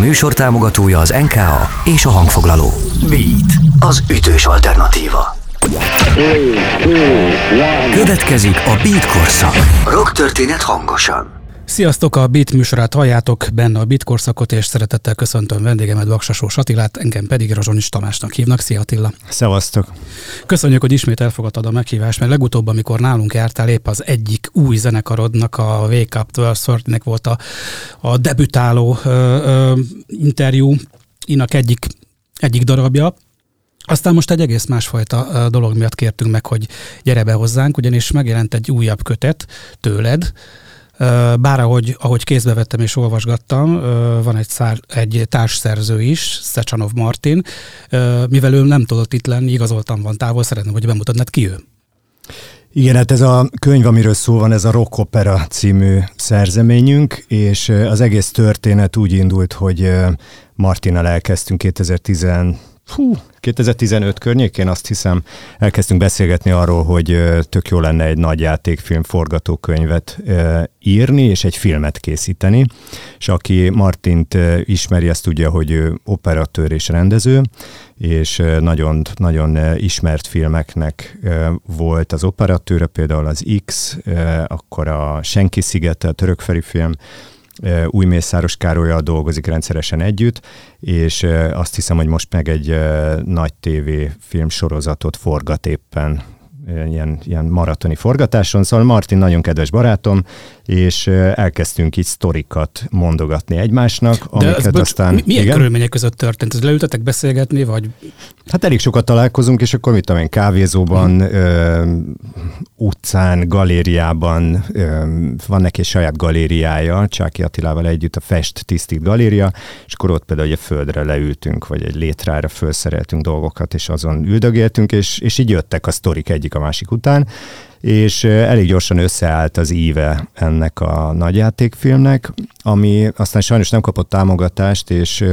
műsor támogatója az NKA és a hangfoglaló. Beat, az ütős alternatíva. Következik a Beat korszak. Rock történet hangosan. Sziasztok, a Beat műsorát halljátok, benne a Beat korszakot, és szeretettel köszöntöm vendégemet Vaksasós Attilát, engem pedig Rozsonis Tamásnak hívnak. Szia Attila! Szevasztok! Köszönjük, hogy ismét elfogadtad a meghívást, mert legutóbb, amikor nálunk jártál, épp az egyik új zenekarodnak, a Wake Up 12 volt a, a debütáló ö, ö, interjú, inak egyik, egyik darabja, aztán most egy egész másfajta dolog miatt kértünk meg, hogy gyere be hozzánk, ugyanis megjelent egy újabb kötet tőled, bár ahogy, ahogy kézbe vettem és olvasgattam, van egy, szár, egy társszerző is, Szecsanov Martin, mivel ő nem tudott itt lenni, igazoltam van távol, szeretném, hogy bemutatnád ki ő. Igen, hát ez a könyv, amiről szó van, ez a Rock Opera című szerzeményünk, és az egész történet úgy indult, hogy Martinnal elkezdtünk 2010 hú, 2015 környékén azt hiszem elkezdtünk beszélgetni arról, hogy tök jó lenne egy nagy játékfilm forgatókönyvet írni, és egy filmet készíteni, és aki Martint ismeri, azt tudja, hogy ő operatőr és rendező, és nagyon, nagyon ismert filmeknek volt az operatőre, például az X, akkor a Senki szigete, a törökferi film, új Mészáros Károlyal dolgozik rendszeresen együtt, és azt hiszem, hogy most meg egy nagy TV filmsorozatot forgat éppen ilyen, ilyen maratoni forgatáson, szóval Martin nagyon kedves barátom, és elkezdtünk így sztorikat mondogatni egymásnak, De amiket ez, aztán... Mi, milyen igen? körülmények között történt? Ez leültetek beszélgetni, vagy... Hát elég sokat találkozunk, és akkor mit tudom én, kávézóban, hmm. ö, utcán, galériában, ö, van neki egy saját galériája, Csáki Attilával együtt a Fest Tisztít galéria, és akkor ott például egy földre leültünk, vagy egy létrára felszereltünk dolgokat, és azon üldögéltünk, és, és így jöttek a sztorik egyik a másik után, és elég gyorsan összeállt az íve ennek a nagyjátékfilmnek, ami aztán sajnos nem kapott támogatást, és,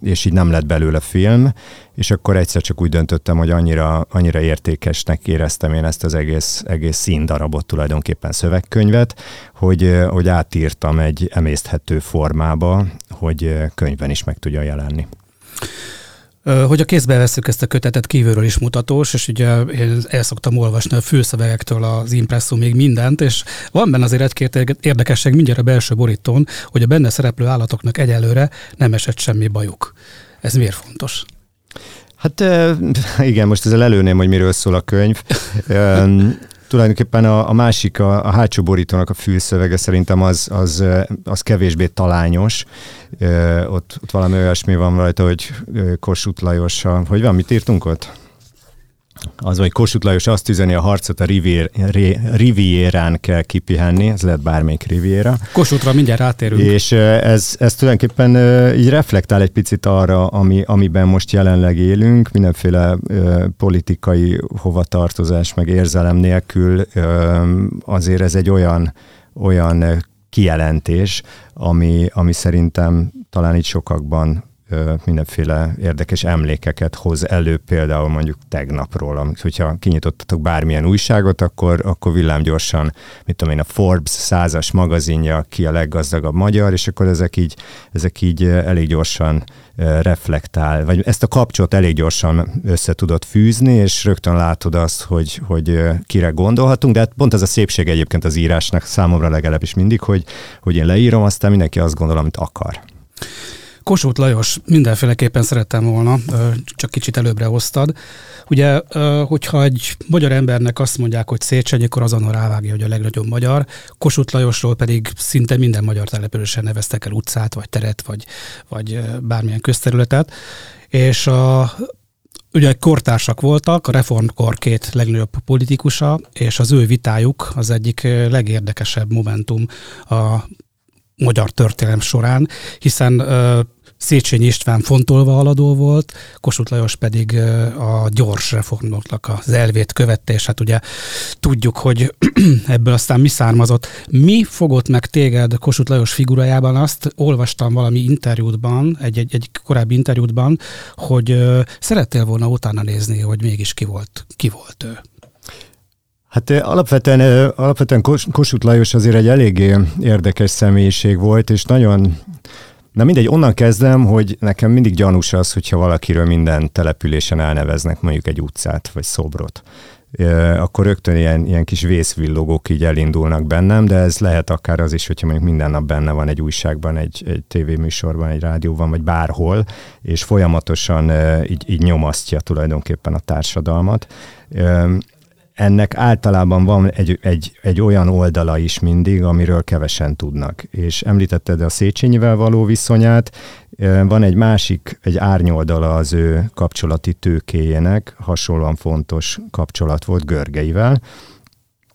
és így nem lett belőle film, és akkor egyszer csak úgy döntöttem, hogy annyira, annyira értékesnek éreztem én ezt az egész, egész színdarabot, tulajdonképpen szövegkönyvet, hogy, hogy átírtam egy emészthető formába, hogy könyvben is meg tudja jelenni. Hogy a kézbe veszük ezt a kötetet, kívülről is mutatós, és ugye én el szoktam olvasni a fülszövegektől az impresszum még mindent, és van benne azért egy-két érdekesség mindjárt a belső borítón, hogy a benne szereplő állatoknak egyelőre nem esett semmi bajuk. Ez miért fontos? Hát igen, most ezzel előném, hogy miről szól a könyv. Tulajdonképpen a, a másik, a, a hátsó borítónak a fülszövege szerintem az, az, az kevésbé talányos. Ott, ott valami olyasmi van rajta, hogy Kossuth Lajos, hogy van, mit írtunk ott? Az, hogy Kossuth Lajos azt üzeni a harcot a Rivier, Rivierán kell kipihenni, ez lehet bármelyik Riviera. Kossuthra mindjárt rátérünk. És ez, ez tulajdonképpen így reflektál egy picit arra, ami, amiben most jelenleg élünk, mindenféle politikai hovatartozás, meg érzelem nélkül azért ez egy olyan, olyan kijelentés, ami, ami szerintem talán itt sokakban mindenféle érdekes emlékeket hoz elő, például mondjuk tegnapról, hogyha kinyitottatok bármilyen újságot, akkor, akkor villámgyorsan, mit tudom én, a Forbes százas magazinja, ki a leggazdagabb magyar, és akkor ezek így, ezek így elég gyorsan reflektál, vagy ezt a kapcsot elég gyorsan össze tudod fűzni, és rögtön látod azt, hogy, hogy kire gondolhatunk, de hát pont ez a szépség egyébként az írásnak számomra legalábbis mindig, hogy, hogy én leírom, aztán mindenki azt gondol, amit akar. Kossuth Lajos mindenféleképpen szerettem volna, csak kicsit előbbre hoztad. Ugye, hogyha egy magyar embernek azt mondják, hogy Széchenyi, akkor azonnal rávágja, hogy a legnagyobb magyar. Kossuth Lajosról pedig szinte minden magyar településen neveztek el utcát, vagy teret, vagy, vagy bármilyen közterületet. És a, ugye kortársak voltak, a reformkor két legnagyobb politikusa, és az ő vitájuk az egyik legérdekesebb momentum a magyar történelem során, hiszen Széchenyi István fontolva haladó volt, Kossuth Lajos pedig a gyors reformoknak az elvét követte, és hát ugye tudjuk, hogy ebből aztán mi származott. Mi fogott meg téged Kossuth Lajos figurájában? Azt olvastam valami interjútban, egy, egy, egy korábbi interjútban, hogy szerettél volna utána nézni, hogy mégis ki volt, ki volt ő. Hát alapvetően, alapvetően Kossuth Lajos azért egy eléggé érdekes személyiség volt, és nagyon Na mindegy, onnan kezdem, hogy nekem mindig gyanús az, hogyha valakiről minden településen elneveznek mondjuk egy utcát vagy szobrot. Akkor rögtön ilyen, ilyen kis vészvillogók így elindulnak bennem, de ez lehet akár az is, hogyha mondjuk minden nap benne van egy újságban, egy, egy tévéműsorban, egy rádióban, vagy bárhol, és folyamatosan így, így nyomasztja tulajdonképpen a társadalmat ennek általában van egy, egy, egy olyan oldala is mindig, amiről kevesen tudnak. És említetted a Széchenyivel való viszonyát, van egy másik, egy árnyoldala az ő kapcsolati tőkéjének, hasonlóan fontos kapcsolat volt Görgeivel,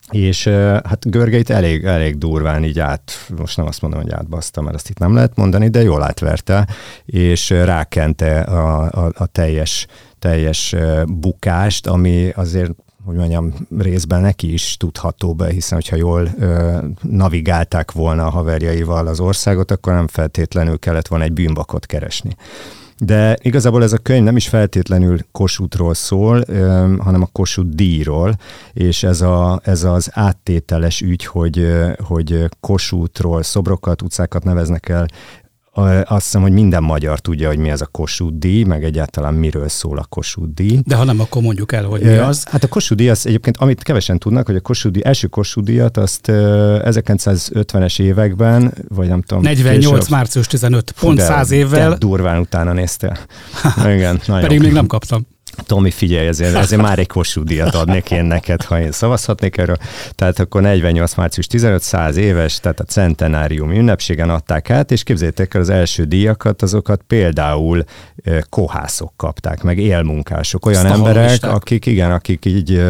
és hát Görgeit elég, elég durván így át, most nem azt mondom, hogy átbaszta, mert azt itt nem lehet mondani, de jól átverte, és rákente a, a, a teljes, teljes bukást, ami azért hogy mondjam, részben neki is tudható be, hiszen hogyha jól ö, navigálták volna a haverjaival az országot, akkor nem feltétlenül kellett volna egy bűnbakot keresni. De igazából ez a könyv nem is feltétlenül Kossuthról szól, hanem a Kossuth díjról, és ez, a, ez az áttételes ügy, hogy, hogy Kossuthról szobrokat, utcákat neveznek el azt hiszem, hogy minden magyar tudja, hogy mi ez a Kossuth díj, meg egyáltalán miről szól a Kossuth díj. De ha nem, akkor mondjuk el, hogy mi az. Hát a Kossuth díj az egyébként, amit kevesen tudnak, hogy a Kossuth díj, első Kossuth díjat azt 1950-es években, vagy nem tudom. 48. Később, március 15, pont 100 évvel. durván utána néztél. Igen, Pedig még nem kaptam. Tomi, figyelj, ezért, ezért már egy Kossuth díjat adnék én neked, ha én szavazhatnék erről. Tehát akkor 48. március 15, 100 éves, tehát a centenárium ünnepségen adták át, és képzétek el az első díjakat, azokat például kohászok kapták, meg élmunkások, olyan emberek, akik igen, akik így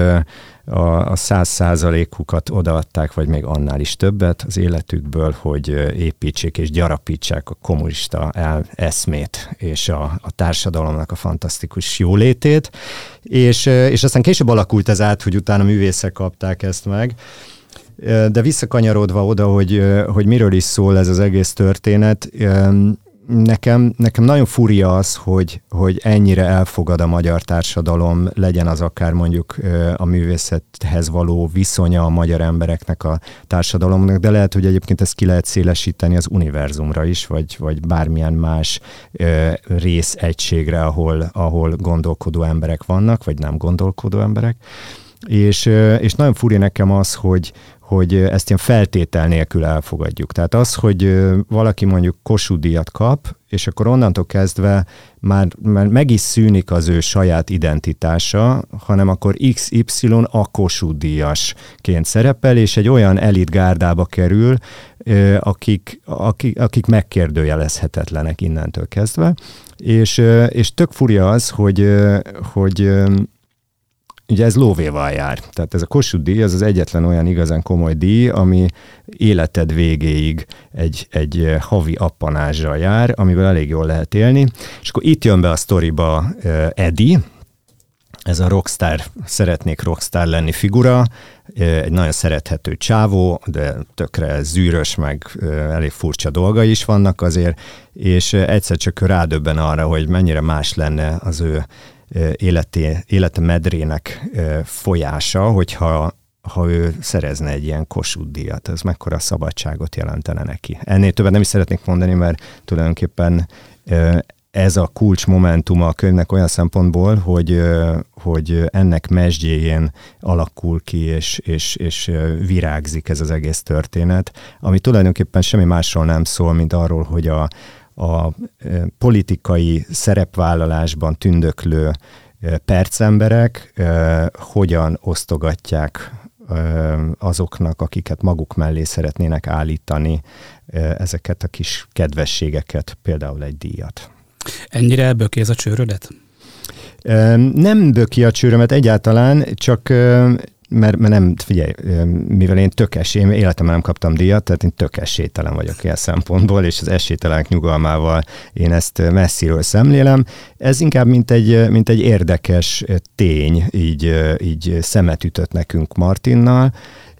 a száz százalékukat odaadták, vagy még annál is többet az életükből, hogy építsék és gyarapítsák a kommunista el, eszmét és a, a társadalomnak a fantasztikus jólétét, és, és aztán később alakult ez át, hogy utána művészek kapták ezt meg, de visszakanyarodva oda, hogy, hogy miről is szól ez az egész történet, nekem, nekem nagyon furja az, hogy, hogy ennyire elfogad a magyar társadalom, legyen az akár mondjuk a művészethez való viszonya a magyar embereknek a társadalomnak, de lehet, hogy egyébként ezt ki lehet szélesíteni az univerzumra is, vagy, vagy bármilyen más részegységre, ahol, ahol gondolkodó emberek vannak, vagy nem gondolkodó emberek. És, és nagyon furi nekem az, hogy, hogy ezt ilyen feltétel nélkül elfogadjuk. Tehát az, hogy valaki mondjuk Kossuth kap, és akkor onnantól kezdve már, már meg is szűnik az ő saját identitása, hanem akkor XY a Kossuth díjasként szerepel, és egy olyan elitgárdába kerül, akik, akik, akik megkérdőjelezhetetlenek innentől kezdve. És, és tök furja az, hogy, hogy ugye ez lóvéval jár. Tehát ez a Kossuth díj az az egyetlen olyan igazán komoly díj, ami életed végéig egy, egy havi appanázsal jár, amivel elég jól lehet élni. És akkor itt jön be a sztoriba uh, Eddie, ez a rockstar, szeretnék rockstar lenni figura, egy nagyon szerethető csávó, de tökre zűrös, meg elég furcsa dolga is vannak azért, és egyszer csak rádöbben arra, hogy mennyire más lenne az ő életé, élete medrének folyása, hogyha ha ő szerezne egy ilyen Kossuth díjat, ez mekkora szabadságot jelentene neki. Ennél többet nem is szeretnék mondani, mert tulajdonképpen ez a kulcs momentuma a könyvnek olyan szempontból, hogy, hogy ennek mesdjéjén alakul ki, és, és, és virágzik ez az egész történet, ami tulajdonképpen semmi másról nem szól, mint arról, hogy a, a e, politikai szerepvállalásban tündöklő e, percemberek e, hogyan osztogatják azoknak, akiket maguk mellé szeretnének állítani ezeket a kis kedvességeket, például egy díjat. Ennyire bökéz a csőrödet? Nem böki a csőrömet egyáltalán, csak mert, mert nem, figyelj, mivel én tök én életemben nem kaptam díjat, tehát én tök esélytelen vagyok ilyen szempontból, és az esélytelenek nyugalmával én ezt messziről szemlélem. Ez inkább mint egy, mint egy érdekes tény, így, így szemet ütött nekünk Martinnal,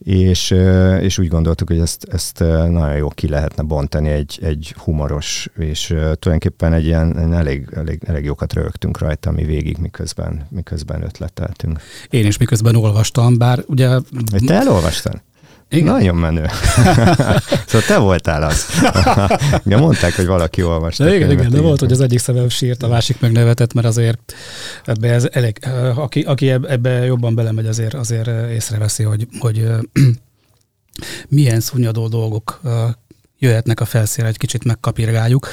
és, és úgy gondoltuk, hogy ezt, ezt nagyon jó ki lehetne bontani egy, egy humoros, és tulajdonképpen egy ilyen elég, elég, elég jókat rögtünk rajta mi végig, miközben, miközben ötleteltünk. Én is miközben olvastam, bár ugye... Te elolvastad? Igen. Nagyon menő. szóval te voltál az. ja, mondták, hogy valaki olvasta. De igen, igen, de volt, hogy az egyik szemem sírt, a másik meg nevetett, mert azért ebbe ez elég, aki, aki ebbe jobban belemegy, azért, azért észreveszi, hogy, hogy milyen szúnyadó dolgok jöhetnek a felszínre, egy kicsit megkapirgáljuk.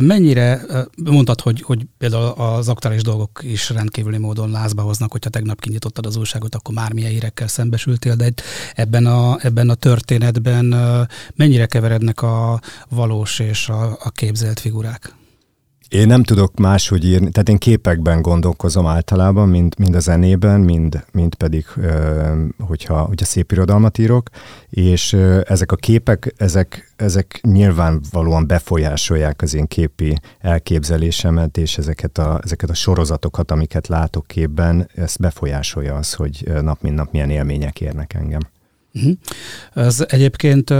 Mennyire, mondtad, hogy, hogy például az aktuális dolgok is rendkívüli módon lázba hoznak, hogyha tegnap kinyitottad az újságot, akkor már milyen hírekkel szembesültél, de ebben a, ebben a történetben mennyire keverednek a valós és a, a képzelt figurák? Én nem tudok máshogy írni, tehát én képekben gondolkozom általában, mind, mind a zenében, mind, mind pedig, hogyha, hogyha szép irodalmat írok, és ezek a képek, ezek, ezek nyilvánvalóan befolyásolják az én képi elképzelésemet, és ezeket a, ezeket a sorozatokat, amiket látok képben, ezt befolyásolja az, hogy nap mint nap milyen élmények érnek engem. Uh-huh. Ez egyébként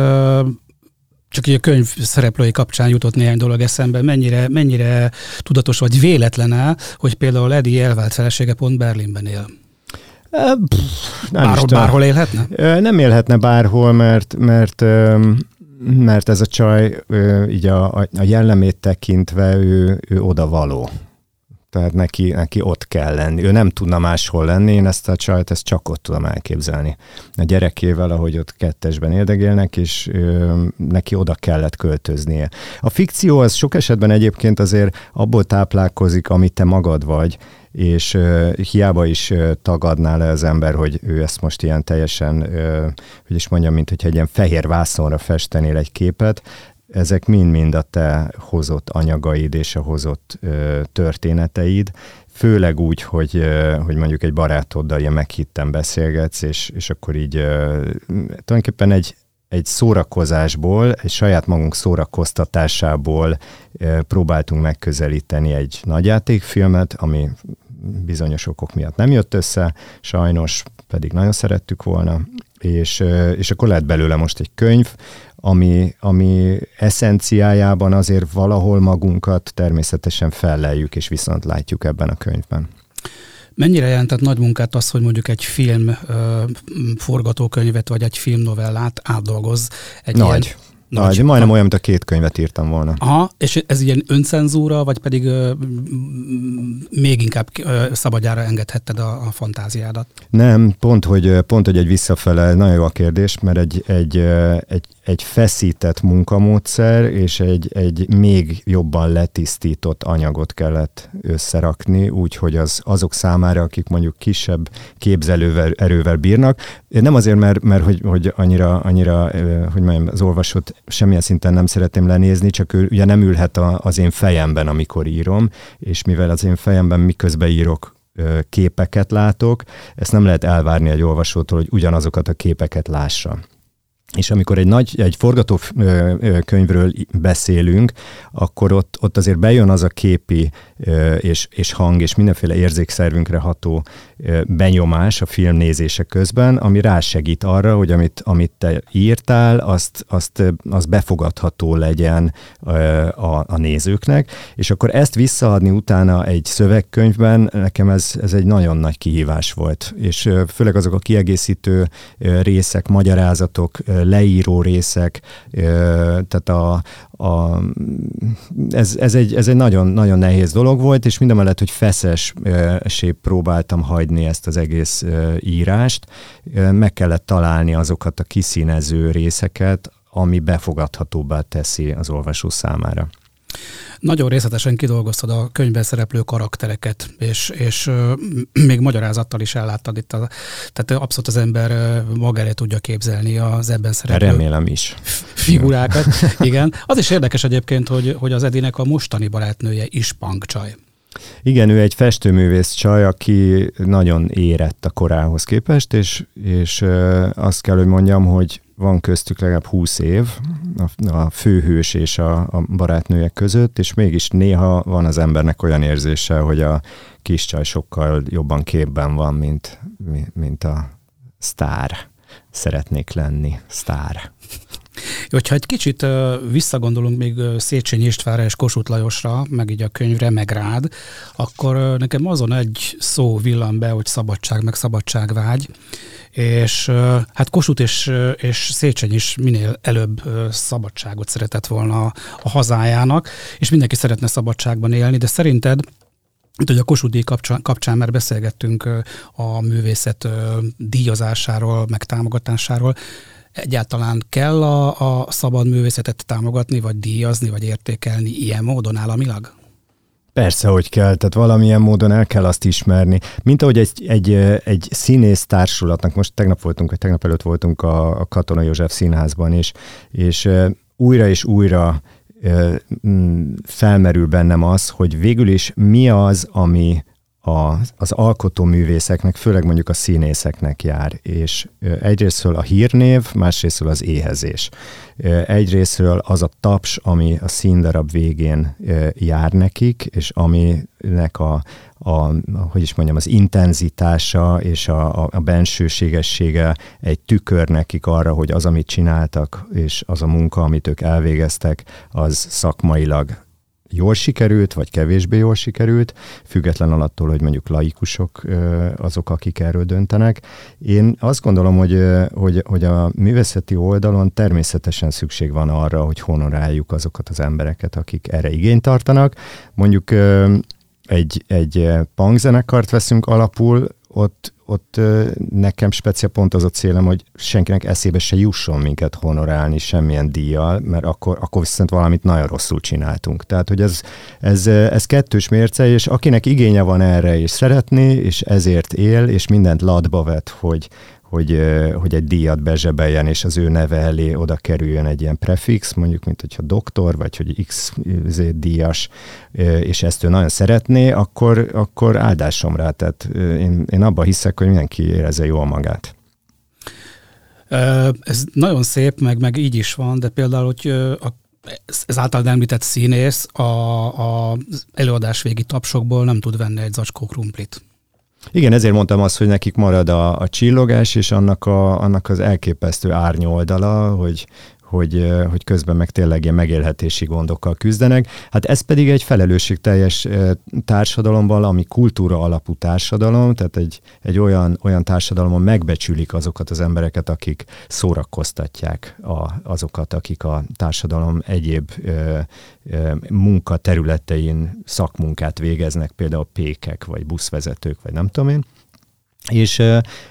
csak így a könyv szereplői kapcsán jutott néhány dolog eszembe, mennyire, mennyire tudatos vagy véletlen hogy például Edi elvált felesége pont Berlinben él. Pff, nem bárhol, bárhol élhetne? Nem élhetne bárhol, mert, mert mert ez a csaj így a, a jellemét tekintve ő, ő oda való tehát neki, neki ott kell lenni. Ő nem tudna máshol lenni, én ezt a csajt ezt csak ott tudom elképzelni. A gyerekével, ahogy ott kettesben érdegélnek, és ő, neki oda kellett költöznie. A fikció az sok esetben egyébként azért abból táplálkozik, amit te magad vagy, és uh, hiába is uh, tagadná le az ember, hogy ő ezt most ilyen teljesen, uh, hogy is mondjam, mint hogy egy ilyen fehér vászonra festenél egy képet, ezek mind-mind a te hozott anyagaid és a hozott ö, történeteid, főleg úgy, hogy, ö, hogy mondjuk egy barátoddal ilyen meghitten beszélgetsz, és, és akkor így ö, tulajdonképpen egy, egy szórakozásból, egy saját magunk szórakoztatásából ö, próbáltunk megközelíteni egy nagyjátékfilmet, ami bizonyos okok miatt nem jött össze, sajnos pedig nagyon szerettük volna, és, és akkor lett belőle most egy könyv, ami, ami eszenciájában azért valahol magunkat természetesen felleljük és viszont látjuk ebben a könyvben. Mennyire jelentett nagy munkát az, hogy mondjuk egy film ö, forgatókönyvet vagy egy filmnovellát átdolgoz egy Nagy. Ilyen nagy, majdnem olyan, mint a két könyvet írtam volna. Aha, és ez ilyen öncenzúra, vagy pedig ö, még inkább ö, szabadjára engedhetted a, a fantáziádat? Nem, pont hogy, pont, hogy egy visszafele, nagyon jó a kérdés, mert egy, egy, egy egy feszített munkamódszer és egy, egy még jobban letisztított anyagot kellett összerakni, úgyhogy az azok számára, akik mondjuk kisebb képzelő erővel bírnak. Nem azért, mert, mert hogy, hogy annyira, annyira, hogy mondjam, az olvasót semmilyen szinten nem szeretném lenézni, csak ő ugye nem ülhet a, az én fejemben, amikor írom, és mivel az én fejemben miközben írok, képeket látok, ezt nem lehet elvárni egy olvasótól, hogy ugyanazokat a képeket lássa. És amikor egy nagy, egy forgatókönyvről beszélünk, akkor ott, ott azért bejön az a képi és, és hang és mindenféle érzékszervünkre ható benyomás a film nézése közben, ami rásegít arra, hogy amit, amit te írtál, azt, azt, az befogadható legyen a, a nézőknek, és akkor ezt visszaadni utána egy szövegkönyvben, nekem ez, ez egy nagyon nagy kihívás volt, és főleg azok a kiegészítő részek, magyarázatok, leíró részek, tehát a, a, ez, ez, egy, ez egy nagyon, nagyon nehéz dolog volt, és mindemellett, hogy feszesé próbáltam hagyni ezt az egész írást, meg kellett találni azokat a kiszínező részeket, ami befogadhatóbbá teszi az olvasó számára. Nagyon részletesen kidolgoztad a könyvben szereplő karaktereket, és, és még magyarázattal is elláttad itt. A, tehát abszolút az ember elé tudja képzelni az ebben szereplő Remélem is. figurákat. Igen. Az is érdekes egyébként, hogy, hogy az Edinek a mostani barátnője is punkcsaj. Igen, ő egy festőművész csaj, aki nagyon érett a korához képest, és, és azt kell, hogy mondjam, hogy van köztük legalább 20 év a, a főhős és a, a barátnőjek között, és mégis néha van az embernek olyan érzése, hogy a kis csaj sokkal jobban képben van, mint, mint a sztár. Szeretnék lenni sztár. Hogyha egy kicsit visszagondolunk még Széchenyi Istvánra és Kossuth Lajosra, meg így a könyvre, meg rád, akkor nekem azon egy szó villan be, hogy szabadság, meg szabadságvágy, és hát Kossuth és, és Széchenyi is minél előbb szabadságot szeretett volna a hazájának, és mindenki szeretne szabadságban élni, de szerinted itt, hogy a Kossuth kapcsán, kapcsán már beszélgettünk a művészet díjazásáról, meg támogatásáról. Egyáltalán kell a, a szabad művészetet támogatni, vagy díjazni, vagy értékelni ilyen módon államilag? Persze, hogy kell, tehát valamilyen módon el kell azt ismerni. Mint ahogy egy, egy, egy színész társulatnak, most tegnap voltunk, vagy tegnap előtt voltunk a, a Katona József színházban, és, és újra és újra felmerül bennem az, hogy végül is mi az, ami a, az alkotóművészeknek, főleg mondjuk a színészeknek jár, és egyrésztről a hírnév, másrésztről az éhezés. Egyrésztről az a taps, ami a színdarab végén jár nekik, és aminek a, a, hogy is mondjam, az intenzitása és a, a, a bensőségessége egy tükör nekik arra, hogy az, amit csináltak, és az a munka, amit ők elvégeztek, az szakmailag jól sikerült, vagy kevésbé jól sikerült, független attól, hogy mondjuk laikusok azok, akik erről döntenek. Én azt gondolom, hogy, hogy, hogy a művészeti oldalon természetesen szükség van arra, hogy honoráljuk azokat az embereket, akik erre igényt tartanak. Mondjuk egy, egy punkzenekart veszünk alapul, ott, ott nekem speciál pont az a célom, hogy senkinek eszébe se jusson minket honorálni semmilyen díjjal, mert akkor, akkor viszont valamit nagyon rosszul csináltunk. Tehát, hogy ez, ez, ez kettős mérce, és akinek igénye van erre, és szeretné, és ezért él, és mindent ladba vet, hogy, hogy, hogy egy díjat bezsebeljen, és az ő neve elé oda kerüljön egy ilyen prefix, mondjuk, mint hogyha doktor, vagy hogy X díjas, és ezt ő nagyon szeretné, akkor, akkor áldásom rá. Tehát én, én abban hiszek, hogy mindenki érezze jól magát. Ez nagyon szép, meg, meg így is van, de például, hogy a ez által említett színész a, a, előadás végi tapsokból nem tud venni egy zacskó krumplit. Igen, ezért mondtam azt, hogy nekik marad a, a csillogás, és annak, a, annak az elképesztő árnyoldala, hogy, hogy, hogy közben meg tényleg ilyen megélhetési gondokkal küzdenek. Hát ez pedig egy felelősségteljes társadalomban, ami kultúra alapú társadalom, tehát egy, egy olyan, olyan társadalomon megbecsülik azokat az embereket, akik szórakoztatják a, azokat, akik a társadalom egyéb ö, ö, munkaterületein szakmunkát végeznek, például pékek, vagy buszvezetők, vagy nem tudom én és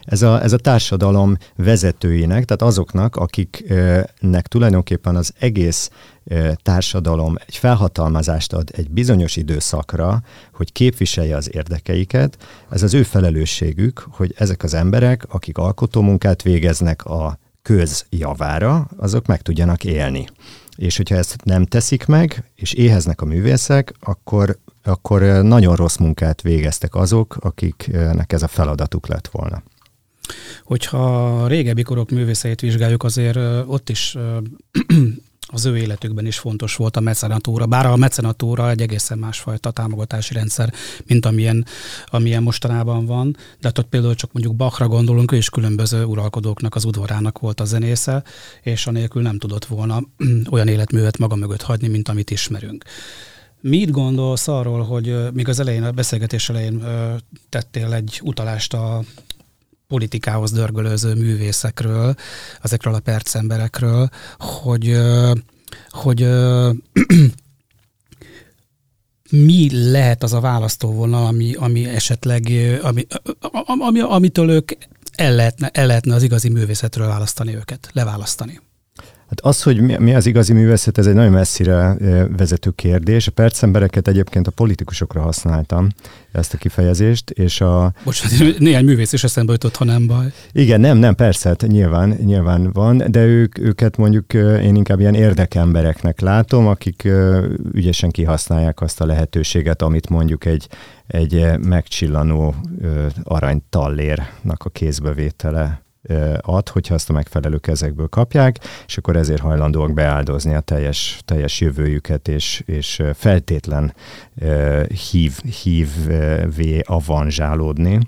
ez a, ez a társadalom vezetőinek, tehát azoknak, akiknek tulajdonképpen az egész társadalom egy felhatalmazást ad egy bizonyos időszakra, hogy képviselje az érdekeiket, ez az ő felelősségük, hogy ezek az emberek, akik alkotómunkát végeznek a közjavára, azok meg tudjanak élni. És hogyha ezt nem teszik meg, és éheznek a művészek, akkor akkor nagyon rossz munkát végeztek azok, akiknek ez a feladatuk lett volna. Hogyha régebbi korok művészeit vizsgáljuk, azért ott is az ő életükben is fontos volt a mecenatúra, bár a mecenatúra egy egészen másfajta támogatási rendszer, mint amilyen, amilyen mostanában van, de hát ott például csak mondjuk Bachra gondolunk, ő is különböző uralkodóknak az udvarának volt a zenésze, és anélkül nem tudott volna olyan életművet maga mögött hagyni, mint amit ismerünk. Mit gondolsz arról, hogy még az elején, a beszélgetés elején tettél egy utalást a politikához dörgölőző művészekről, ezekről a percemberekről, hogy, hogy mi lehet az a választóvonal, ami, ami esetleg, ami, ami, amitől ők el lehetne, el lehetne az igazi művészetről választani őket, leválasztani? Hát az, hogy mi, az igazi művészet, ez egy nagyon messzire vezető kérdés. A percembereket egyébként a politikusokra használtam, ezt a kifejezést, és a... Bocsánat, néhány művész is eszembe jutott, ha nem baj. Igen, nem, nem, persze, hát nyilván, nyilván van, de ők, őket mondjuk én inkább ilyen érdekembereknek látom, akik ügyesen kihasználják azt a lehetőséget, amit mondjuk egy, egy megcsillanó aranytallérnak a kézbevétele ad, hogyha azt a megfelelő kezekből kapják, és akkor ezért hajlandóak beáldozni a teljes, teljes jövőjüket, és, és feltétlen hív, hívvé avanzsálódni.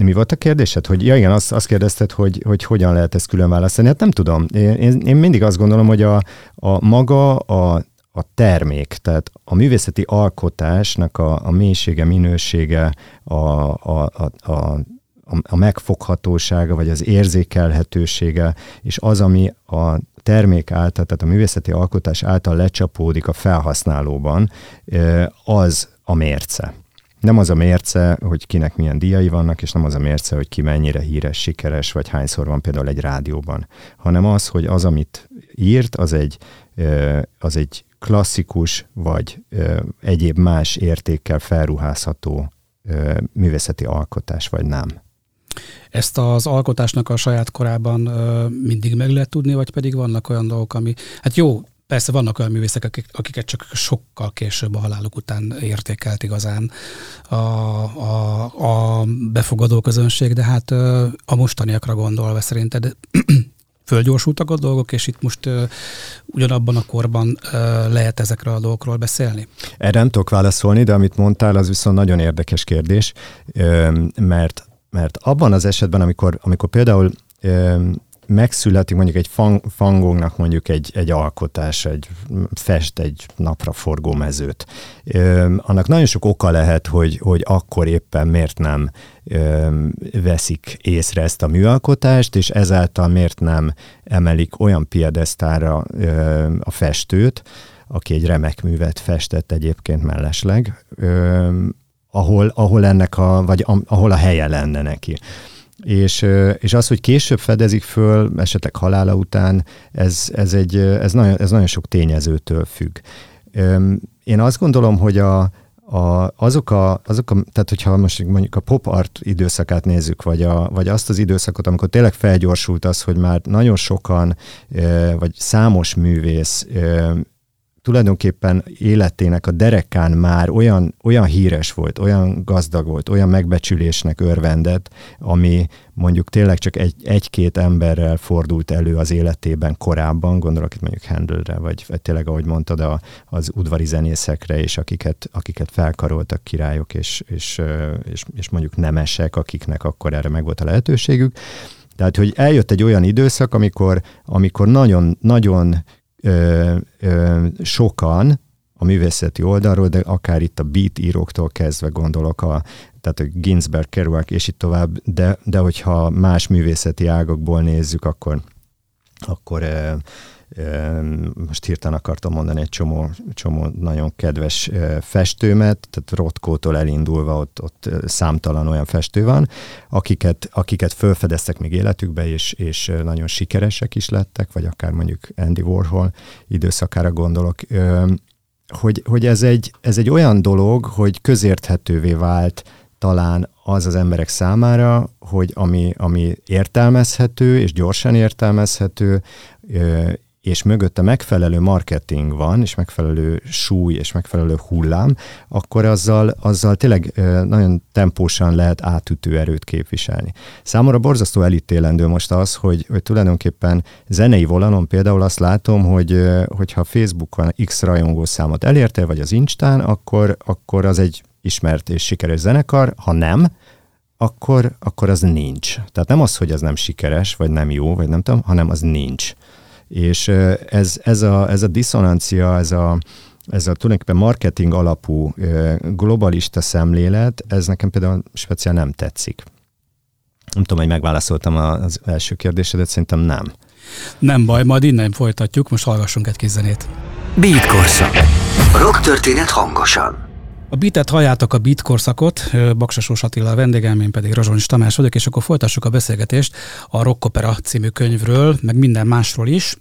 Mi volt a kérdésed? Hogy, ja igen, azt, azt kérdezted, hogy, hogy hogyan lehet ezt külön választani. Hát nem tudom. Én, én mindig azt gondolom, hogy a, a maga a, a termék, tehát a művészeti alkotásnak a, a mélysége, minősége, a, a, a, a a megfoghatósága, vagy az érzékelhetősége, és az, ami a termék által, tehát a művészeti alkotás által lecsapódik a felhasználóban, az a mérce. Nem az a mérce, hogy kinek milyen díjai vannak, és nem az a mérce, hogy ki mennyire híres, sikeres, vagy hányszor van például egy rádióban, hanem az, hogy az, amit írt, az egy, az egy klasszikus, vagy egyéb más értékkel felruházható művészeti alkotás, vagy nem. Ezt az alkotásnak a saját korában mindig meg lehet tudni, vagy pedig vannak olyan dolgok, ami, hát jó, Persze vannak olyan művészek, akik, akiket csak sokkal később a haláluk után értékelt igazán a, a, a befogadó közönség, de hát a mostaniakra gondolva szerinted fölgyorsultak a dolgok, és itt most uh, ugyanabban a korban uh, lehet ezekről a dolgokról beszélni? Erre nem tudok válaszolni, de amit mondtál, az viszont nagyon érdekes kérdés, mert mert abban az esetben, amikor, amikor például megszületik mondjuk egy fang, fangónak mondjuk egy, egy alkotás, egy fest egy napra forgó mezőt. Ö, annak nagyon sok oka lehet, hogy, hogy akkor éppen miért nem ö, veszik észre ezt a műalkotást, és ezáltal miért nem emelik olyan piedesztára ö, a festőt, aki egy remek művet festett egyébként mellesleg, ö, ahol, ahol ennek a, vagy ahol a helye lenne neki. És, és az, hogy később fedezik föl, esetleg halála után, ez, ez, egy, ez, nagyon, ez nagyon sok tényezőtől függ. Én azt gondolom, hogy a, a, azok, a, azok a, tehát hogyha most mondjuk a pop art időszakát nézzük, vagy, a, vagy azt az időszakot, amikor tényleg felgyorsult az, hogy már nagyon sokan, vagy számos művész tulajdonképpen életének a derekán már olyan, olyan híres volt, olyan gazdag volt, olyan megbecsülésnek örvendett, ami mondjuk tényleg csak egy, egy-két emberrel fordult elő az életében korábban, gondolok itt mondjuk Handelre, vagy, vagy tényleg, ahogy mondtad, a, az udvari zenészekre, és akiket, akiket felkaroltak királyok, és, és, és, és mondjuk nemesek, akiknek akkor erre meg volt a lehetőségük. Tehát, hogy eljött egy olyan időszak, amikor, amikor nagyon, nagyon ö, ö, sokan a művészeti oldalról, de akár itt a beat íróktól kezdve gondolok, a, tehát a Ginsberg, Kerouac és itt tovább, de, de hogyha más művészeti ágakból nézzük, akkor, akkor ö, most hirtelen akartam mondani egy csomó, csomó nagyon kedves festőmet, tehát Rotkótól elindulva ott, ott számtalan olyan festő van, akiket, akiket felfedeztek még életükbe, és, és nagyon sikeresek is lettek, vagy akár mondjuk Andy Warhol időszakára gondolok, hogy, hogy ez, egy, ez egy olyan dolog, hogy közérthetővé vált talán az az emberek számára, hogy ami, ami értelmezhető és gyorsan értelmezhető, és mögötte megfelelő marketing van, és megfelelő súly, és megfelelő hullám, akkor azzal, azzal tényleg nagyon tempósan lehet átütő erőt képviselni. Számomra borzasztó elítélendő most az, hogy, hogy tulajdonképpen zenei volanon például azt látom, hogy hogyha Facebookon X rajongó számot elérte, vagy az Instán, akkor, akkor az egy ismert és sikeres zenekar, ha nem, akkor, akkor az nincs. Tehát nem az, hogy az nem sikeres, vagy nem jó, vagy nem tudom, hanem az nincs. És ez, ez, a, ez a diszonancia, ez a, ez a tulajdonképpen marketing alapú globalista szemlélet, ez nekem például speciál nem tetszik. Nem tudom, hogy megválaszoltam az első kérdésedet, szerintem nem. Nem baj, majd innen folytatjuk, most hallgassunk egy kis zenét. Beat Korszak. Rock történet hangosan. A bitet halljátok a Beat korszakot, Baksasós Attila a vendégem, én pedig Razsonis Tamás vagyok, és akkor folytassuk a beszélgetést a Rock Opera című könyvről, meg minden másról is.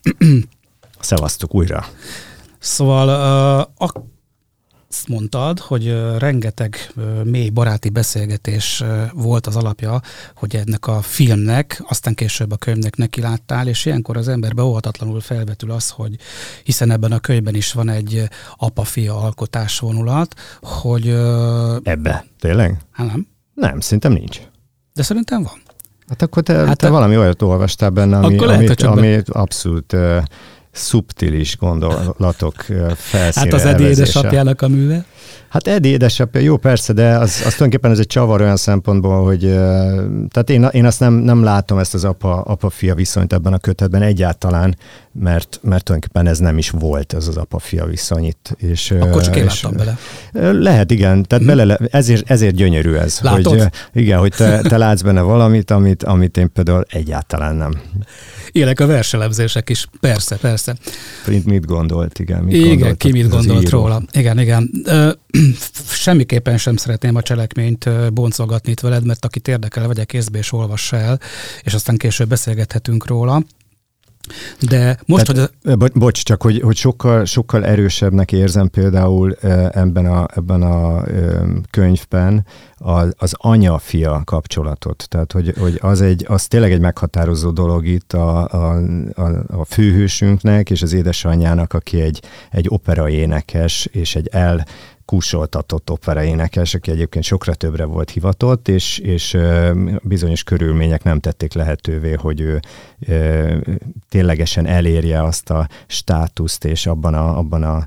Szevasztok újra! Szóval a azt mondtad, hogy rengeteg mély baráti beszélgetés volt az alapja, hogy ennek a filmnek, aztán később a könyvnek neki láttál, és ilyenkor az emberbe óhatatlanul felvetül az, hogy hiszen ebben a könyvben is van egy apa-fia alkotás vonulat, hogy... Ebbe? Tényleg? Hát nem. Nem, szerintem nincs. De szerintem van. Hát akkor te, hát te a... valami olyat olvastál benne, ami, lehet, ami, ami abszolút uh, szubtilis gondolatok felszínre Hát az Edi édesapjának a műve. Hát Edi édesapja, jó persze, de az, az tulajdonképpen ez egy csavar olyan szempontból, hogy tehát én, én azt nem, nem látom ezt az apa, apa-fia viszonyt ebben a kötetben egyáltalán, mert, mert tulajdonképpen ez nem is volt ez az apa-fia viszony itt. És, Akkor csak én és, láttam bele. Lehet, igen, tehát hmm. bele, ezért, ezért gyönyörű ez. Látod? Hogy, igen, hogy te, te látsz benne valamit, amit, amit én például egyáltalán nem. Élek a verselemzések is, persze, persze. Mit, mit gondolt, igen. Mit igen, gondolt, ki mit gondolt róla. Igen, igen. Semmiképpen sem szeretném a cselekményt boncolgatni itt veled, mert akit érdekel, vegye kézbe és olvassa el, és aztán később beszélgethetünk róla. De most, Tehát, hogy... Bo- bocs, csak hogy, hogy sokkal, sokkal erősebbnek érzem például ebben a, ebben a könyvben az, az anya-fia kapcsolatot. Tehát, hogy, hogy az, egy, az tényleg egy meghatározó dolog itt a, a, a, a főhősünknek és az édesanyjának, aki egy, egy operaénekes és egy el kúsoltatott operaénekes, aki egyébként sokra többre volt hivatott, és, és bizonyos körülmények nem tették lehetővé, hogy ő ténylegesen elérje azt a státuszt, és abban a, abban a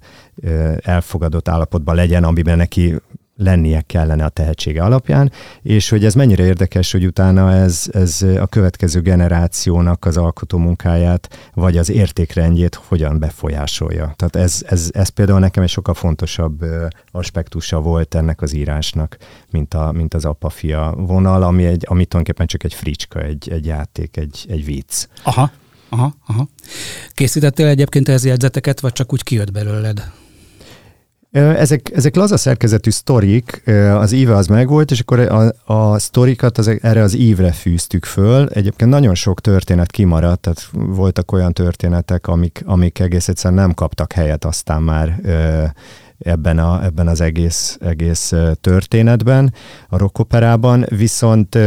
elfogadott állapotban legyen, amiben neki lennie kellene a tehetsége alapján, és hogy ez mennyire érdekes, hogy utána ez, ez a következő generációnak az alkotó munkáját, vagy az értékrendjét hogyan befolyásolja. Tehát ez, ez, ez például nekem egy sokkal fontosabb aspektusa volt ennek az írásnak, mint, a, mint az apa-fia vonal, ami, egy, ami tulajdonképpen csak egy fricska, egy, egy játék, egy, egy vicc. Aha, aha, aha. Készítettél egyébként ez jegyzeteket, vagy csak úgy kijött belőled? Ezek, ezek laza szerkezetű sztorik, az íve az megvolt, és akkor a, a sztorikat az, erre az ívre fűztük föl. Egyébként nagyon sok történet kimaradt, tehát voltak olyan történetek, amik, amik egész egyszerűen nem kaptak helyet aztán már ebben, a, ebben az egész, egész történetben, a rockoperában, viszont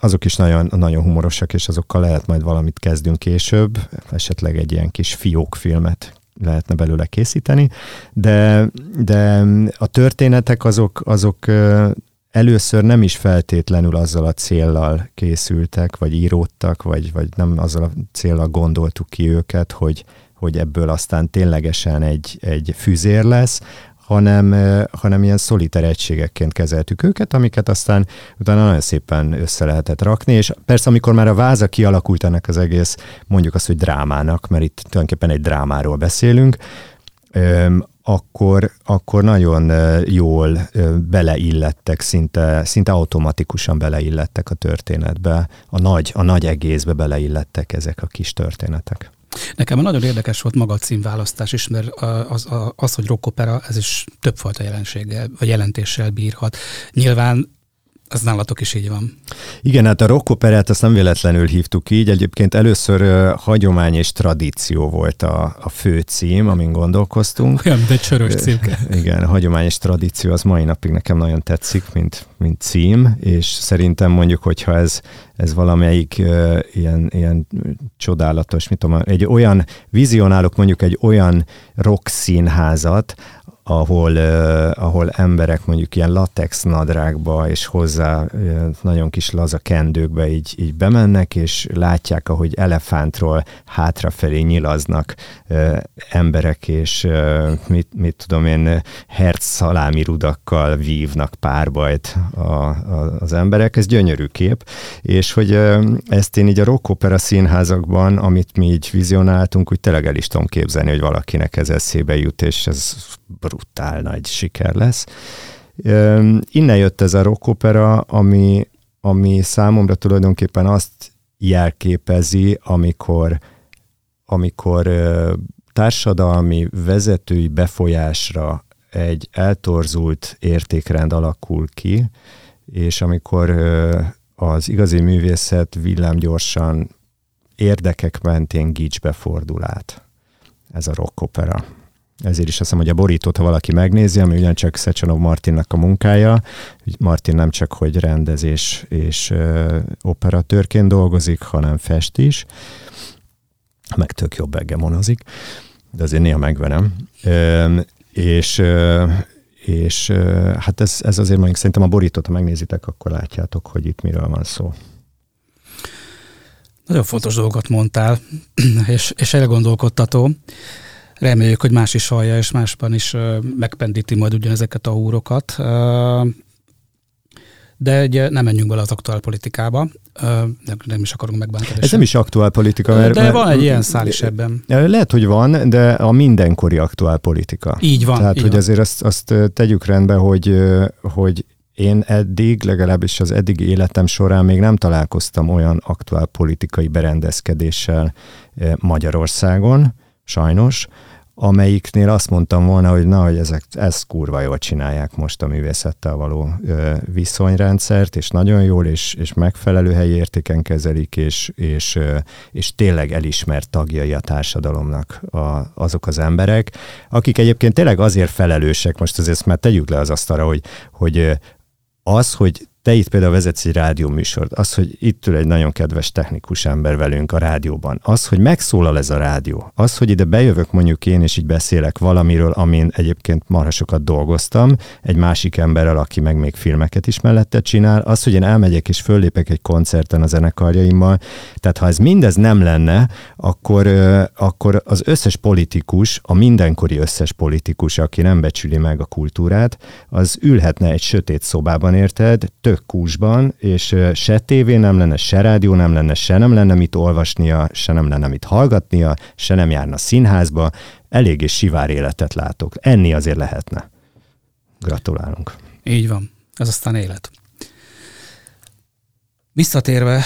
azok is nagyon, nagyon humorosak, és azokkal lehet majd valamit kezdünk később, esetleg egy ilyen kis fiókfilmet lehetne belőle készíteni, de, de a történetek azok, azok először nem is feltétlenül azzal a céllal készültek, vagy íródtak, vagy, vagy nem azzal a céllal gondoltuk ki őket, hogy, hogy ebből aztán ténylegesen egy, egy füzér lesz, hanem, hanem ilyen szoliter egységekként kezeltük őket, amiket aztán utána nagyon szépen össze lehetett rakni, és persze amikor már a váza kialakult ennek az egész, mondjuk azt, hogy drámának, mert itt tulajdonképpen egy drámáról beszélünk, akkor, akkor nagyon jól beleillettek, szinte, szinte automatikusan beleillettek a történetbe, a nagy, a nagy egészbe beleillettek ezek a kis történetek. Nekem nagyon érdekes volt maga a címválasztás is, mert az, az, az hogy rockopera, ez is többfajta jelenséggel, vagy jelentéssel bírhat. Nyilván ez nálatok is így van. Igen, hát a rockoperát azt nem véletlenül hívtuk így. Egyébként először uh, hagyomány és tradíció volt a, a fő cím, amin gondolkoztunk. Olyan, de csörös címke. Igen, hagyomány és tradíció az mai napig nekem nagyon tetszik, mint, mint cím, és szerintem mondjuk, hogyha ez, ez valamelyik uh, ilyen, ilyen csodálatos, mit tudom, egy olyan, vizionálok mondjuk egy olyan rock színházat, ahol, uh, ahol emberek mondjuk ilyen latex nadrágba és hozzá uh, nagyon kis laza kendőkbe így, így bemennek, és látják, ahogy elefántról hátrafelé nyilaznak uh, emberek, és uh, mit, mit tudom én, herc szalámi rudakkal vívnak párbajt a, a, az emberek. Ez gyönyörű kép, és hogy uh, ezt én így a rock opera színházakban, amit mi így vizionáltunk, úgy tényleg el is tudom képzelni, hogy valakinek ez eszébe jut, és ez brutál nagy siker lesz. Innen jött ez a rock opera, ami, ami számomra tulajdonképpen azt jelképezi, amikor, amikor társadalmi vezetői befolyásra egy eltorzult értékrend alakul ki, és amikor az igazi művészet villámgyorsan érdekek mentén gicsbe fordul át. Ez a rock opera. Ezért is azt hiszem, hogy a borítót, ha valaki megnézi, ami ugyancsak Szecsanov Martinnak a munkája, Martin nem csak, hogy rendezés és ö, operatőrként dolgozik, hanem fest is, meg tök jobb eggemonozik, de azért néha megvenem. Ö, és ö, és hát ez, ez azért mondjuk szerintem a borítót, ha megnézitek, akkor látjátok, hogy itt miről van szó. Nagyon fontos dolgot mondtál, és, és elgondolkodtató. Reméljük, hogy más is hallja, és másban is megpendíti majd ugyanezeket a húrokat. De ugye nem menjünk bele az aktuál politikába, nem, nem is akarunk megbántani. Ez nem is aktuál politika, mert... De mert, van egy ilyen szál is ebben. Lehet, hogy van, de a mindenkori aktuál politika. Így van. Tehát, így hogy van. azért azt, azt tegyük rendbe, hogy, hogy én eddig, legalábbis az eddigi életem során még nem találkoztam olyan aktuál politikai berendezkedéssel Magyarországon, sajnos, amelyiknél azt mondtam volna, hogy na, hogy ezek, ezt kurva jól csinálják most a művészettel való ö, viszonyrendszert, és nagyon jól, és, és megfelelő helyi értéken kezelik, és, és, ö, és tényleg elismert tagjai a társadalomnak a, azok az emberek, akik egyébként tényleg azért felelősek, most azért már tegyük le az asztalra, hogy, hogy az, hogy te itt például vezetsz egy rádióműsort, az, hogy itt ül egy nagyon kedves technikus ember velünk a rádióban, az, hogy megszólal ez a rádió, az, hogy ide bejövök mondjuk én, és így beszélek valamiről, amin egyébként marha sokat dolgoztam, egy másik emberrel, aki meg még filmeket is mellette csinál, az, hogy én elmegyek és föllépek egy koncerten a zenekarjaimmal, tehát ha ez mindez nem lenne, akkor, akkor az összes politikus, a mindenkori összes politikus, aki nem becsüli meg a kultúrát, az ülhetne egy sötét szobában, érted, tök kúsban, és se tévé nem lenne, se rádió nem lenne, se nem lenne mit olvasnia, se nem lenne mit hallgatnia, se nem járna színházba, eléggé sivár életet látok. Enni azért lehetne. Gratulálunk. Így van. Ez aztán élet. Visszatérve,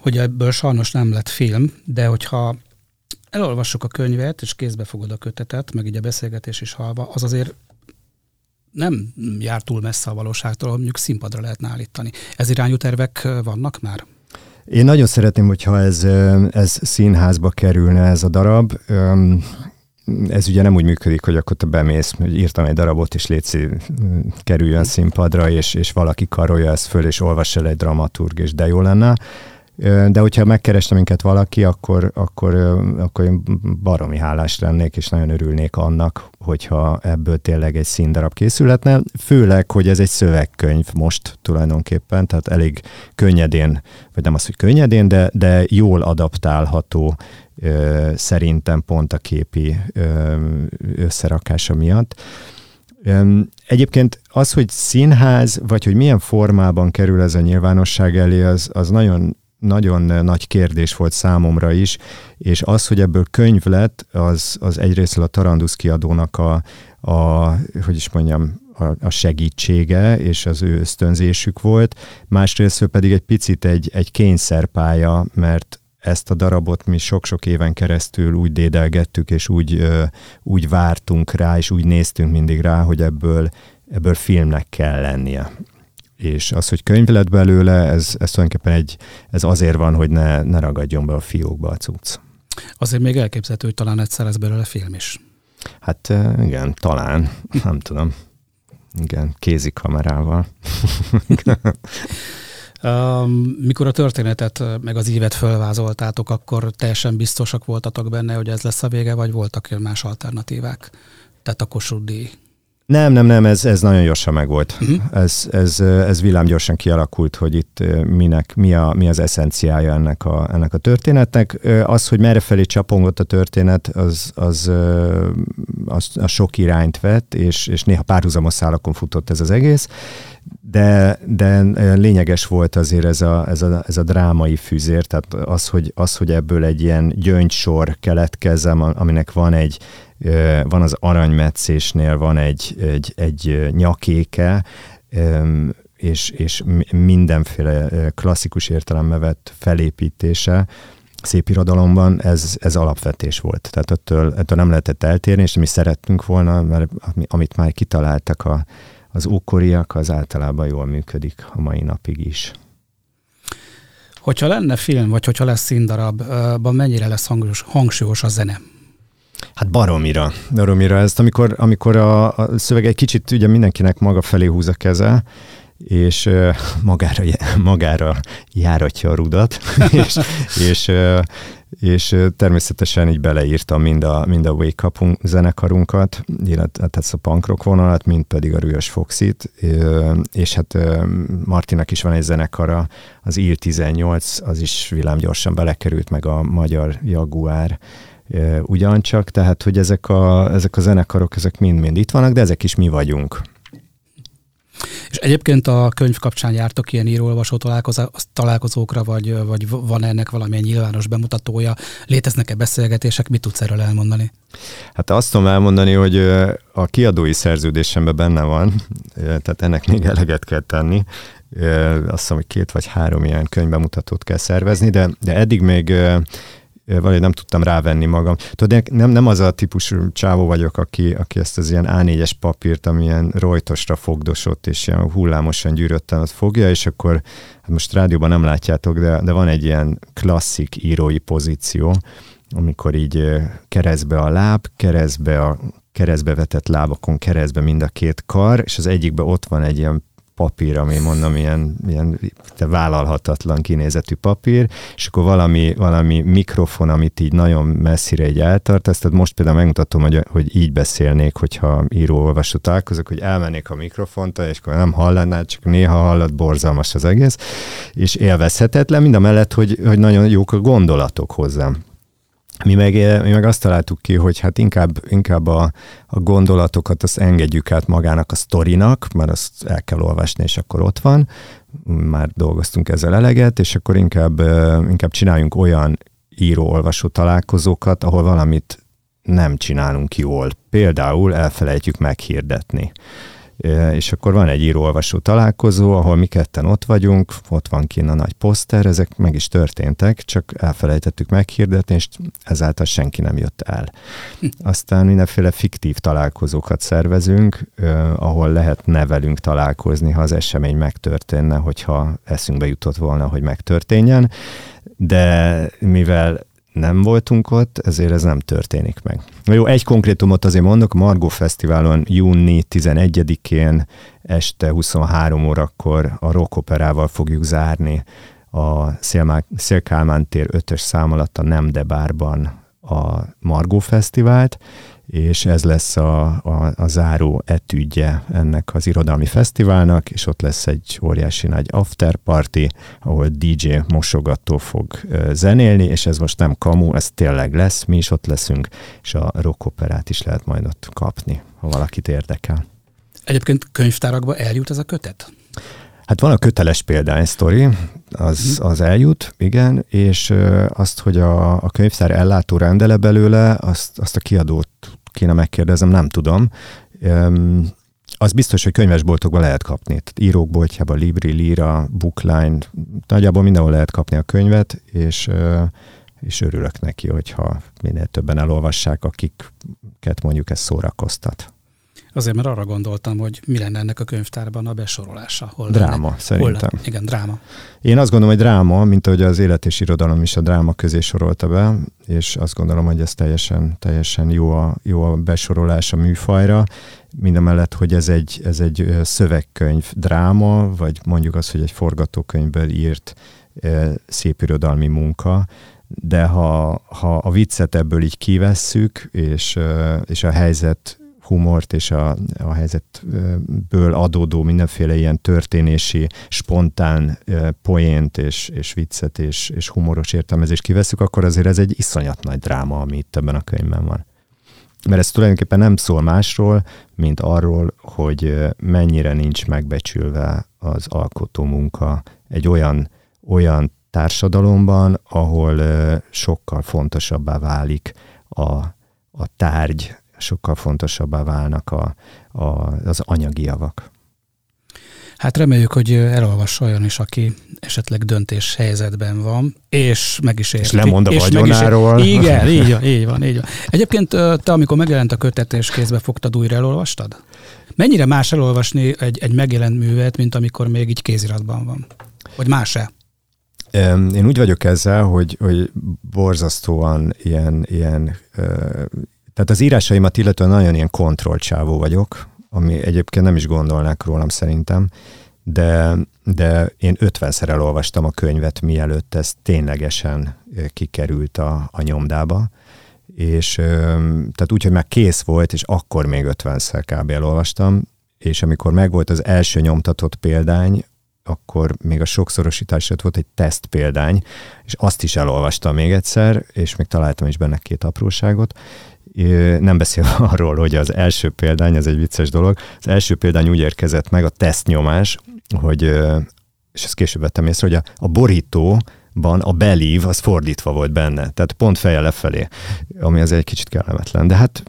hogy ebből sajnos nem lett film, de hogyha elolvassuk a könyvet, és kézbe fogod a kötetet, meg így a beszélgetés is halva, az azért nem jár túl messze a valóságtól, mondjuk színpadra lehetne állítani. Ez irányú tervek vannak már? Én nagyon szeretném, hogyha ez, ez színházba kerülne ez a darab. Ez ugye nem úgy működik, hogy akkor te bemész, hogy írtam egy darabot, és létszi, kerüljön színpadra, és, és valaki karolja ezt föl, és olvassa el egy dramaturg, és de jó lenne de hogyha megkeresne minket valaki, akkor, akkor, akkor én baromi hálás lennék, és nagyon örülnék annak, hogyha ebből tényleg egy színdarab készülhetne, főleg, hogy ez egy szövegkönyv most tulajdonképpen, tehát elég könnyedén, vagy nem az, hogy könnyedén, de, de jól adaptálható szerintem pont a képi összerakása miatt. Egyébként az, hogy színház, vagy hogy milyen formában kerül ez a nyilvánosság elé, az, az nagyon nagyon nagy kérdés volt számomra is, és az, hogy ebből könyv lett, az, az egyrészt a Tarandusz kiadónak a, a hogy is mondjam, a, a segítsége és az ő ösztönzésük volt, másrészt pedig egy picit egy, egy kényszerpálya, mert ezt a darabot mi sok-sok éven keresztül úgy dédelgettük, és úgy, úgy vártunk rá, és úgy néztünk mindig rá, hogy ebből, ebből filmnek kell lennie és az, hogy könyv lett belőle, ez, ez tulajdonképpen egy, ez azért van, hogy ne, ne ragadjon be a fiókba a cucc. Azért még elképzelhető, hogy talán egyszer lesz belőle film is. Hát igen, talán, nem tudom. Igen, kézi kamerával. Mikor a történetet meg az ívet fölvázoltátok, akkor teljesen biztosak voltatok benne, hogy ez lesz a vége, vagy voltak más alternatívák? Tehát a Kossuth nem, nem, nem, ez, ez nagyon gyorsan megvolt. Uh-huh. Ez, ez, ez villámgyorsan kialakult, hogy itt minek, mi, a, mi az eszenciája ennek a, ennek a történetnek. Az, hogy merre felé csapongott a történet, az, az, az, az sok irányt vett, és, és néha párhuzamos szálakon futott ez az egész, de, de lényeges volt azért ez a, ez a, ez a drámai fűzér, tehát az hogy, az, hogy ebből egy ilyen gyöngysor keletkezzem, aminek van egy, van az aranymetszésnél, van egy, egy, egy nyakéke, és, és mindenféle klasszikus értelembe vett felépítése, szép irodalomban ez, ez alapvetés volt. Tehát ettől, ettől nem lehetett eltérni, és mi szerettünk volna, mert amit már kitaláltak a, az ókoriak, az általában jól működik a mai napig is. Hogyha lenne film, vagy hogyha lesz színdarabban, mennyire lesz hangsúlyos, hangsúlyos a zene? Hát baromira, baromira. Ezt amikor, amikor a, a szöveg egy kicsit ugye mindenkinek maga felé húz a keze, és uh, magára, magára járatja a rudat, és, és, uh, és természetesen így beleírtam mind a, mind a Wake Up zenekarunkat, illetve tehát a punk rock vonalat, mind pedig a Rüös Foxit, és hát Martinak is van egy zenekara, az IR 18, az is villámgyorsan belekerült, meg a magyar Jaguár, ugyancsak, tehát hogy ezek a, ezek a zenekarok, ezek mind-mind itt vannak, de ezek is mi vagyunk. És egyébként a könyv kapcsán jártok ilyen író-olvasó találkozókra, vagy, vagy van ennek valamilyen nyilvános bemutatója? Léteznek-e beszélgetések? Mit tudsz erről elmondani? Hát azt tudom elmondani, hogy a kiadói szerződésemben benne van, tehát ennek még eleget kell tenni. Azt hiszem, hogy két vagy három ilyen könyvbemutatót kell szervezni, de, de eddig még valahogy nem tudtam rávenni magam. Tudod, nem, nem az a típusú csávó vagyok, aki, aki ezt az ilyen A4-es papírt, amilyen rojtosra fogdosott, és ilyen hullámosan gyűrötten ott fogja, és akkor, hát most rádióban nem látjátok, de, de van egy ilyen klasszik írói pozíció, amikor így keresztbe a láb, keresztbe a keresztbe vetett lábakon keresztbe mind a két kar, és az egyikben ott van egy ilyen papír, ami mondom, ilyen, ilyen vállalhatatlan kinézetű papír, és akkor valami, valami mikrofon, amit így nagyon messzire egy eltart, ezt most például megmutatom, hogy, hogy így beszélnék, hogyha író-olvasó találkozok, hogy elmennék a mikrofont, és akkor nem hallanád, csak néha hallott, borzalmas az egész, és élvezhetetlen, mind a mellett, hogy, hogy nagyon jók a gondolatok hozzám. Mi meg, mi meg azt találtuk ki, hogy hát inkább, inkább a, a gondolatokat azt engedjük át magának a sztorinak, mert azt el kell olvasni, és akkor ott van. Már dolgoztunk ezzel eleget, és akkor inkább, inkább csináljunk olyan író-olvasó találkozókat, ahol valamit nem csinálunk jól. Például elfelejtjük meghirdetni és akkor van egy író-olvasó találkozó, ahol mi ketten ott vagyunk, ott van kinn a nagy poszter, ezek meg is történtek, csak elfelejtettük meghirdetni, és ezáltal senki nem jött el. Aztán mindenféle fiktív találkozókat szervezünk, ahol lehet nevelünk találkozni, ha az esemény megtörténne, hogyha eszünkbe jutott volna, hogy megtörténjen, de mivel nem voltunk ott, ezért ez nem történik meg. Na jó, egy konkrétumot azért mondok, Margó Fesztiválon júni 11-én este 23 órakor a rock operával fogjuk zárni a Szélkálmán tér 5-ös szám alatt a Nem de Bárban a Margó Fesztivált, és ez lesz a, a, a záró etüdje ennek az irodalmi fesztiválnak, és ott lesz egy óriási nagy after party, ahol DJ mosogató fog zenélni, és ez most nem kamu, ez tényleg lesz, mi is ott leszünk, és a rockoperát is lehet majd ott kapni, ha valakit érdekel. Egyébként könyvtárakba eljut ez a kötet? Hát van a köteles példány sztori, az, mhm. az eljut, igen, és azt, hogy a, a könyvtár ellátó rendele belőle, azt, azt a kiadót kéne megkérdezem, nem tudom. Az biztos, hogy könyvesboltokban lehet kapni. Tehát írók boltjában, Libri, Lira, Bookline, nagyjából mindenhol lehet kapni a könyvet, és, és örülök neki, hogyha minél többen elolvassák, akiket mondjuk ez szórakoztat. Azért, mert arra gondoltam, hogy mi lenne ennek a könyvtárban a besorolása. Hol dráma, lenne? szerintem. Hol Igen, dráma. Én azt gondolom, hogy dráma, mint ahogy az élet és irodalom is a dráma közé sorolta be, és azt gondolom, hogy ez teljesen, teljesen jó, a, jó a besorolás a műfajra, mindemellett, hogy ez egy, ez egy szövegkönyv dráma, vagy mondjuk az, hogy egy forgatókönyvből írt szép irodalmi munka, de ha, ha a viccet ebből így kivesszük, és, és a helyzet humort és a, a helyzetből adódó mindenféle ilyen történési, spontán poént és, és viccet és, és humoros értelmezést kiveszük, akkor azért ez egy iszonyat nagy dráma, ami itt ebben a könyvben van. Mert ez tulajdonképpen nem szól másról, mint arról, hogy mennyire nincs megbecsülve az alkotó munka egy olyan, olyan társadalomban, ahol sokkal fontosabbá válik a, a tárgy, sokkal fontosabbá válnak a, a, az anyagi javak. Hát reméljük, hogy elolvassa olyan is, aki esetleg döntés helyzetben van, és meg is érti. És lemond a és vagyonáról. Is Igen, így van, így van, így van. Egyébként te, amikor megjelent a kötet és kézbe fogtad, újra elolvastad? Mennyire más elolvasni egy, egy megjelent művet, mint amikor még így kéziratban van? Vagy más-e? Én úgy vagyok ezzel, hogy, hogy borzasztóan ilyen, ilyen tehát az írásaimat illetően nagyon ilyen kontrollcsávó vagyok, ami egyébként nem is gondolnák rólam szerintem, de, de én 50-szer elolvastam a könyvet, mielőtt ez ténylegesen kikerült a, a nyomdába, és tehát úgy, hogy már kész volt, és akkor még 50-szer kb. elolvastam, és amikor megvolt az első nyomtatott példány, akkor még a sokszorosítás volt egy teszt példány, és azt is elolvastam még egyszer, és még találtam is benne két apróságot, nem beszél arról, hogy az első példány, ez egy vicces dolog, az első példány úgy érkezett meg, a tesztnyomás, hogy, és ezt később vettem észre, hogy a, a borító ban a belív az fordítva volt benne, tehát pont feje lefelé, ami az egy kicsit kellemetlen. De hát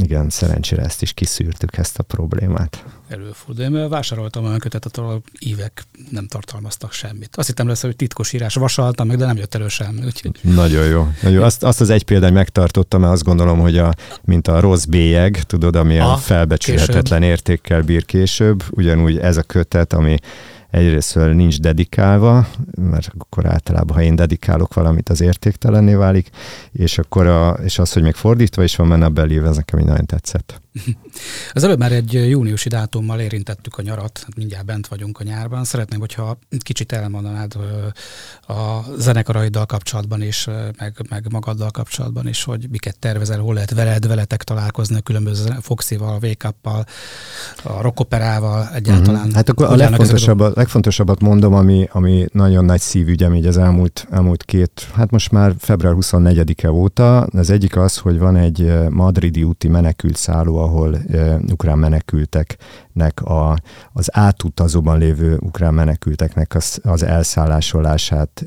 igen, szerencsére ezt is kiszűrtük, ezt a problémát. Előfordul. Én vásároltam olyan kötetet, ahol ívek nem tartalmaztak semmit. Azt hittem lesz, hogy titkos írás vasaltam meg, de nem jött elő semmi. Úgyhogy... Nagyon jó. Nagyon jó. Azt, azt az egy példány megtartottam, mert azt gondolom, hogy a, mint a rossz bélyeg, tudod, ami a, a felbecsülhetetlen később. értékkel bír később, ugyanúgy ez a kötet, ami egyrészt nincs dedikálva, mert akkor általában, ha én dedikálok valamit, az értéktelenné válik, és akkor a, és az, hogy még fordítva is van menne a belív, ez nekem így nagyon tetszett. Az előbb már egy júniusi dátummal érintettük a nyarat, hát mindjárt bent vagyunk a nyárban. Szeretném, hogyha kicsit elmondanád a zenekaraiddal kapcsolatban is, meg, meg magaddal kapcsolatban is, hogy miket tervezel, hol lehet veled, veletek találkozni a különböző Foxival, wake a rockoperával egyáltalán. Mm-hmm. Hát akkor a legfontosabbat, legfontosabbat mondom, ami, ami nagyon nagy szívügyem így az elmúlt, elmúlt két, hát most már február 24-e óta. Az egyik az, hogy van egy madridi úti menekült szálló, ahol ukrán menekülteknek a, az átutazóban lévő ukrán menekülteknek az, az elszállásolását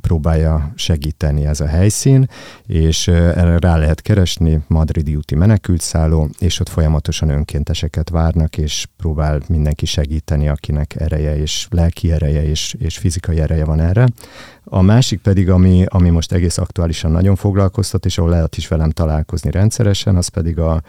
próbálja segíteni ez a helyszín, és erre rá lehet keresni Madridi úti menekültszálló, és ott folyamatosan önkénteseket várnak, és próbál mindenki segíteni, akinek ereje és lelki ereje és, és fizikai ereje van erre. A másik pedig, ami, ami most egész aktuálisan nagyon foglalkoztat, és ahol lehet is velem találkozni rendszeresen, az pedig a,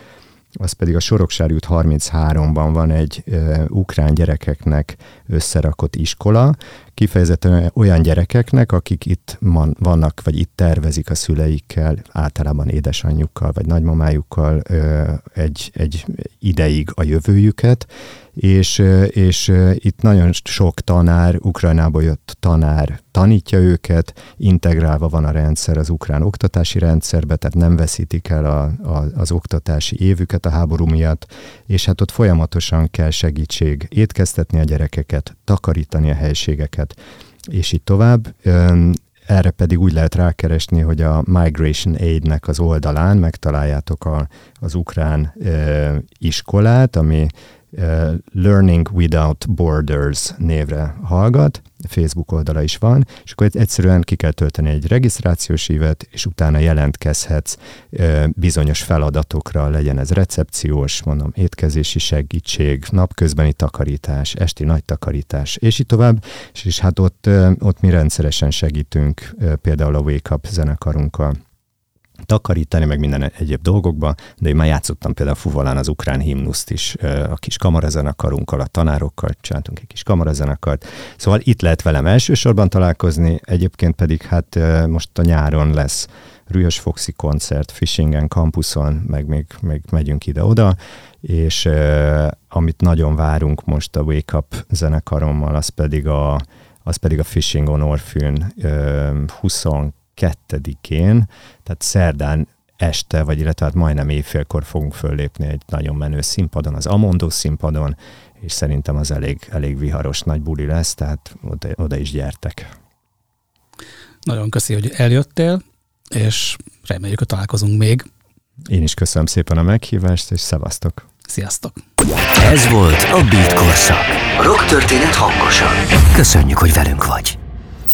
az pedig a Soroksári út 33-ban van egy uh, ukrán gyerekeknek összerakott iskola, kifejezetten olyan gyerekeknek, akik itt man, vannak, vagy itt tervezik a szüleikkel, általában édesanyjukkal, vagy nagymamájukkal egy, egy ideig a jövőjüket, és, és itt nagyon sok tanár, Ukrajnából jött tanár tanítja őket, integrálva van a rendszer az ukrán oktatási rendszerbe, tehát nem veszítik el a, a, az oktatási évüket a háború miatt, és hát ott folyamatosan kell segítség étkeztetni a gyerekeket, takarítani a helységeket, és így tovább. Erre pedig úgy lehet rákeresni, hogy a Migration Aid-nek az oldalán megtaláljátok a, az ukrán e, iskolát, ami Learning Without Borders névre hallgat, Facebook oldala is van, és akkor egyszerűen ki kell tölteni egy regisztrációs ívet, és utána jelentkezhetsz bizonyos feladatokra, legyen ez recepciós, mondom, étkezési segítség, napközbeni takarítás, esti nagy takarítás, és így tovább, és, és hát ott, ott mi rendszeresen segítünk például a Wake Up zenekarunkkal takarítani, meg minden egyéb dolgokban, de én már játszottam például fuvalán az ukrán himnuszt is a kis kamarazenekarunkkal, a tanárokkal, csináltunk egy kis kamarazenekart. Szóval itt lehet velem elsősorban találkozni, egyébként pedig hát most a nyáron lesz Rühös Foxi koncert, Fishingen campuson, meg még, még megyünk ide-oda, és amit nagyon várunk most a Wake Up zenekarommal, az pedig a, az pedig a Fishing on Orphan 22 22-én, tehát szerdán este, vagy illetve hát majdnem éjfélkor fogunk föllépni egy nagyon menő színpadon, az Amondó színpadon, és szerintem az elég, elég viharos nagy buli lesz, tehát oda, oda is gyertek. Nagyon köszi, hogy eljöttél, és reméljük, hogy találkozunk még. Én is köszönöm szépen a meghívást, és szevasztok! Sziasztok! Ez volt a Beat Korszak. Rock történet hangosan. Köszönjük, hogy velünk vagy!